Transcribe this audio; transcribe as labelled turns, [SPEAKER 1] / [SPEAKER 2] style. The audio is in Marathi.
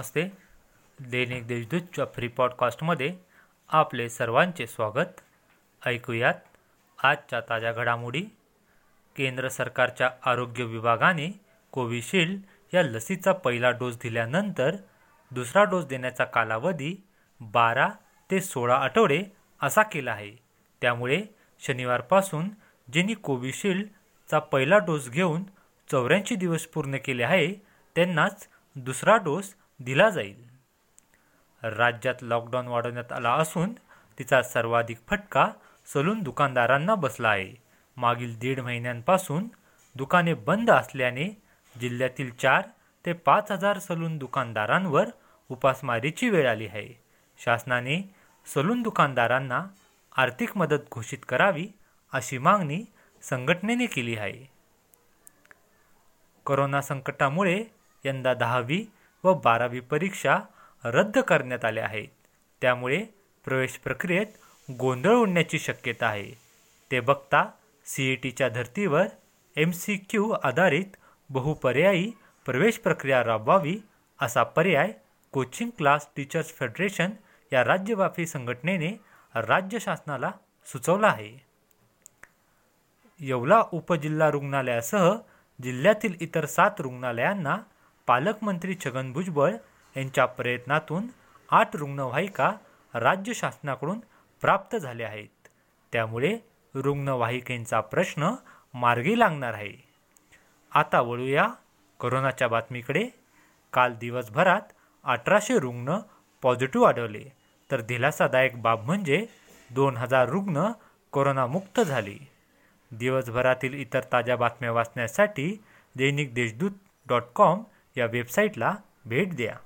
[SPEAKER 1] नमस्ते. दैनिक देशदूतच्या फ्री पॉडकास्टमध्ये आपले सर्वांचे स्वागत. ऐकूयात आजच्या ताज्या घडामोडी. केंद्र सरकारच्या आरोग्य विभागाने कोविशिल्ड या लसीचा पहिला डोस दिल्यानंतर दुसरा डोस देण्याचा कालावधी बारा ते सोळा आठवडे असा केला आहे. त्यामुळे शनिवारपासून ज्यांनी कोविशिल्डचा पहिला डोस घेऊन चौऱ्याऐंशी दिवस पूर्ण केले आहे त्यांनाच दुसरा डोस दिला जाईल. राज्यात लॉकडाऊन वाढवण्यात आला असून तिचा सर्वाधिक फटका सलून दुकानदारांना बसला आहे. मागील दीड महिन्यांपासून दुकाने बंद असल्याने जिल्ह्यातील चार ते पाच हजार सलून दुकानदारांवर उपासमारीची वेळ आली आहे. शासनाने सलून दुकानदारांना आर्थिक मदत घोषित करावी अशी मागणी संघटनेने केली आहे. करोना संकटामुळे यंदा दहावी व बारावी परीक्षा रद्द करण्यात आल्या आहेत. त्यामुळे प्रवेश प्रक्रियेत गोंधळ उडण्याची शक्यता आहे. ते बघता सी ई टीच्या धर्तीवर एम सी क्यू आधारित बहुपर्यायी प्रवेश प्रक्रिया राबवावी असा पर्याय कोचिंग क्लास टीचर्स फेडरेशन या राज्यव्यापी संघटनेने राज्य शासनाला सुचवला आहे. येवला उपजिल्हा रुग्णालयासह जिल्ह्यातील इतर सात रुग्णालयांना पालकमंत्री छगन भुजबळ यांच्या प्रयत्नातून आठ रुग्णवाहिका राज्य शासनाकडून प्राप्त झाल्या आहेत. त्यामुळे रुग्णवाहिकेंचा प्रश्न मार्गी लागणार आहे. आता वळूया करोनाच्या बातमीकडे. काल दिवसभरात अठराशे रुग्ण पॉझिटिव्ह आढळले. तर दिलासादायक बाब म्हणजे दोन हजार रुग्ण कोरोनामुक्त झाले. दिवसभरातील इतर ताज्या बातम्या वाचण्यासाठी दैनिक देशदूत डॉट कॉम या वेबसाईटला भेट द्या.